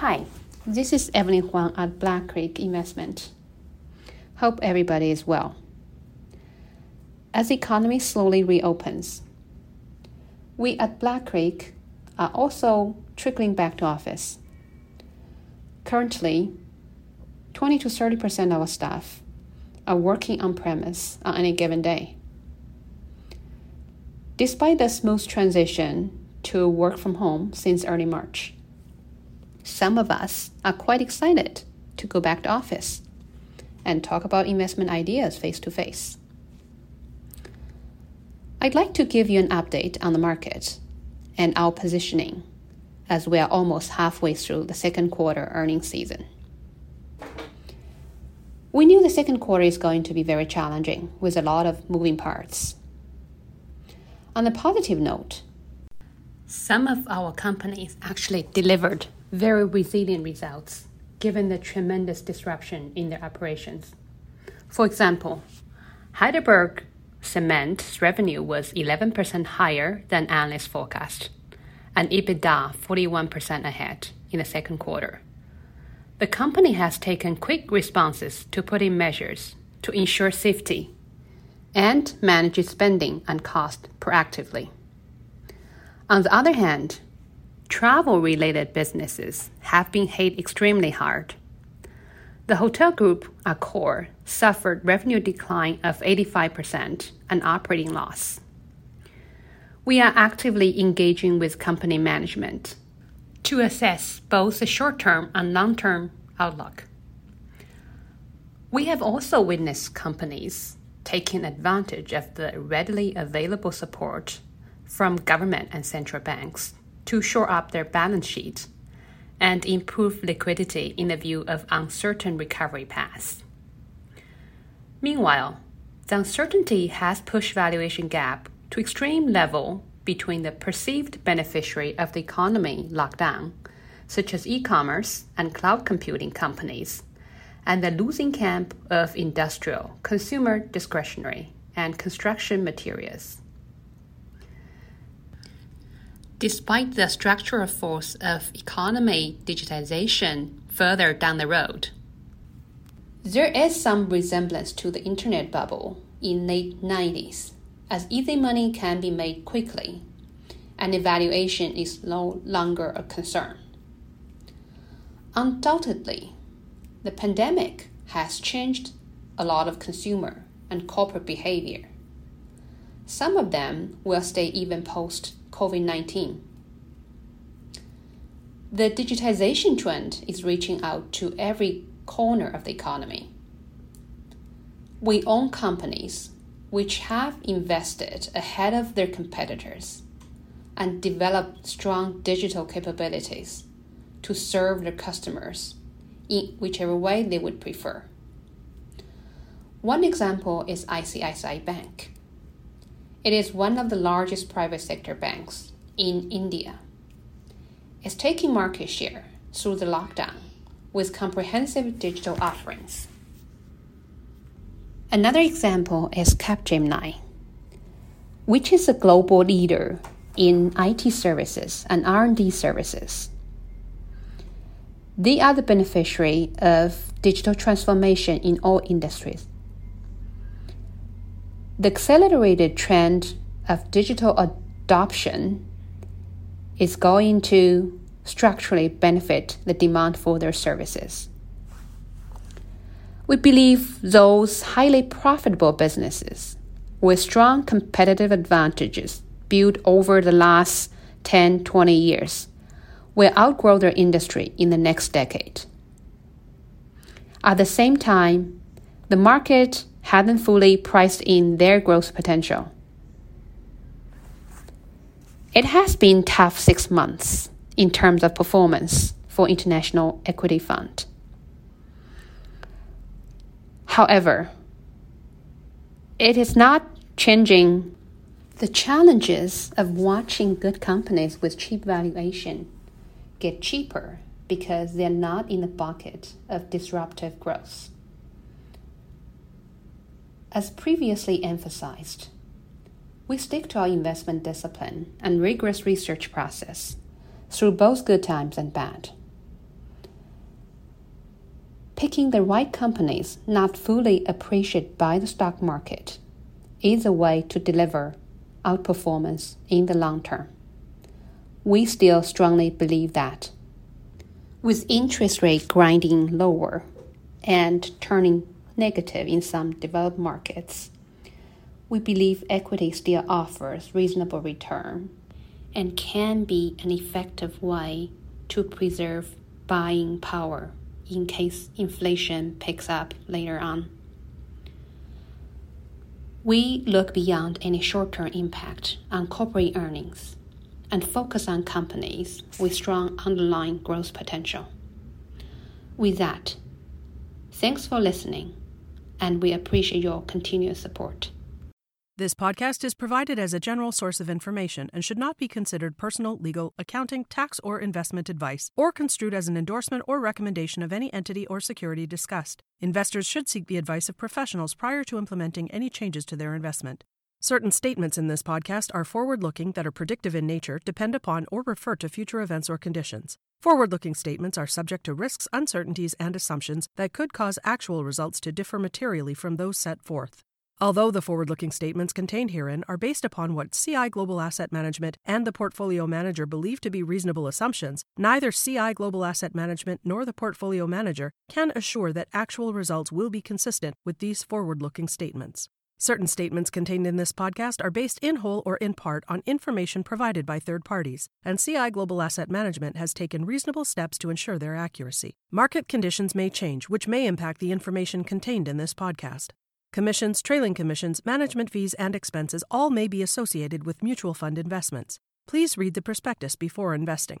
Hi, this is Evelyn Huang at Black Creek Investment. Hope everybody is well. As the economy slowly reopens, we at Black Creek are also trickling back to office. Currently, 20 to 30% of our staff are working on premise on any given day. Despite the smooth transition to work from home since early March, some of us are quite excited to go back to office and talk about investment ideas face to face. I'd like to give you an update on the market and our positioning as we are almost halfway through the second quarter earnings season. We knew the second quarter is going to be very challenging with a lot of moving parts. On a positive note, some of our companies actually delivered very resilient results given the tremendous disruption in their operations. For example, Heidelberg Cement's revenue was 11% higher than analyst forecast, and EBITDA 41% ahead in the second quarter. The company has taken quick responses to put in measures to ensure safety and manage spending and cost proactively. On the other hand, travel related businesses have been hit extremely hard. The hotel group, Accor, suffered revenue decline of 85% and operating loss. We are actively engaging with company management to assess both the short term and long term outlook. We have also witnessed companies taking advantage of the readily available support from government and central banks to shore up their balance sheet and improve liquidity in the view of uncertain recovery paths. Meanwhile, the uncertainty has pushed valuation gap to extreme level between the perceived beneficiary of the economy lockdown, such as e-commerce and cloud computing companies, and the losing camp of industrial, consumer discretionary, and construction materials. Despite the structural force of economy digitization further down the road, there is some resemblance to the internet bubble in late 90s, as easy money can be made quickly, and evaluation is no longer a concern. Undoubtedly, the pandemic has changed a lot of consumer and corporate behavior. Some of them will stay even post COVID 19. The digitization trend is reaching out to every corner of the economy. We own companies which have invested ahead of their competitors and developed strong digital capabilities to serve their customers in whichever way they would prefer. One example is ICICI Bank. It is one of the largest private sector banks in India. It's taking market share through the lockdown with comprehensive digital offerings. Another example is Capgemini, which is a global leader in IT services and R&D services. They are the beneficiary of digital transformation in all industries the accelerated trend of digital adoption is going to structurally benefit the demand for their services. We believe those highly profitable businesses with strong competitive advantages built over the last 10, 20 years will outgrow their industry in the next decade. At the same time, the market hadn't fully priced in their growth potential. It has been tough six months in terms of performance for international equity fund. However, it is not changing the challenges of watching good companies with cheap valuation get cheaper because they're not in the bucket of disruptive growth. As previously emphasized, we stick to our investment discipline and rigorous research process through both good times and bad. picking the right companies not fully appreciated by the stock market is a way to deliver outperformance in the long term. We still strongly believe that. With interest rate grinding lower and turning negative in some developed markets, we believe equity still offers reasonable return and can be an effective way to preserve buying power in case inflation picks up later on. We look beyond any short term impact on corporate earnings and focus on companies with strong underlying growth potential. With that, thanks for listening, and we appreciate your continuous support. This podcast is provided as a general source of information and should not be considered personal, legal, accounting, tax, or investment advice, or construed as an endorsement or recommendation of any entity or security discussed. Investors should seek the advice of professionals prior to implementing any changes to their investment. Certain statements in this podcast are forward looking that are predictive in nature, depend upon, or refer to future events or conditions. Forward looking statements are subject to risks, uncertainties, and assumptions that could cause actual results to differ materially from those set forth. Although the forward looking statements contained herein are based upon what CI Global Asset Management and the portfolio manager believe to be reasonable assumptions, neither CI Global Asset Management nor the portfolio manager can assure that actual results will be consistent with these forward looking statements. Certain statements contained in this podcast are based in whole or in part on information provided by third parties, and CI Global Asset Management has taken reasonable steps to ensure their accuracy. Market conditions may change, which may impact the information contained in this podcast. Commissions, trailing commissions, management fees, and expenses all may be associated with mutual fund investments. Please read the prospectus before investing.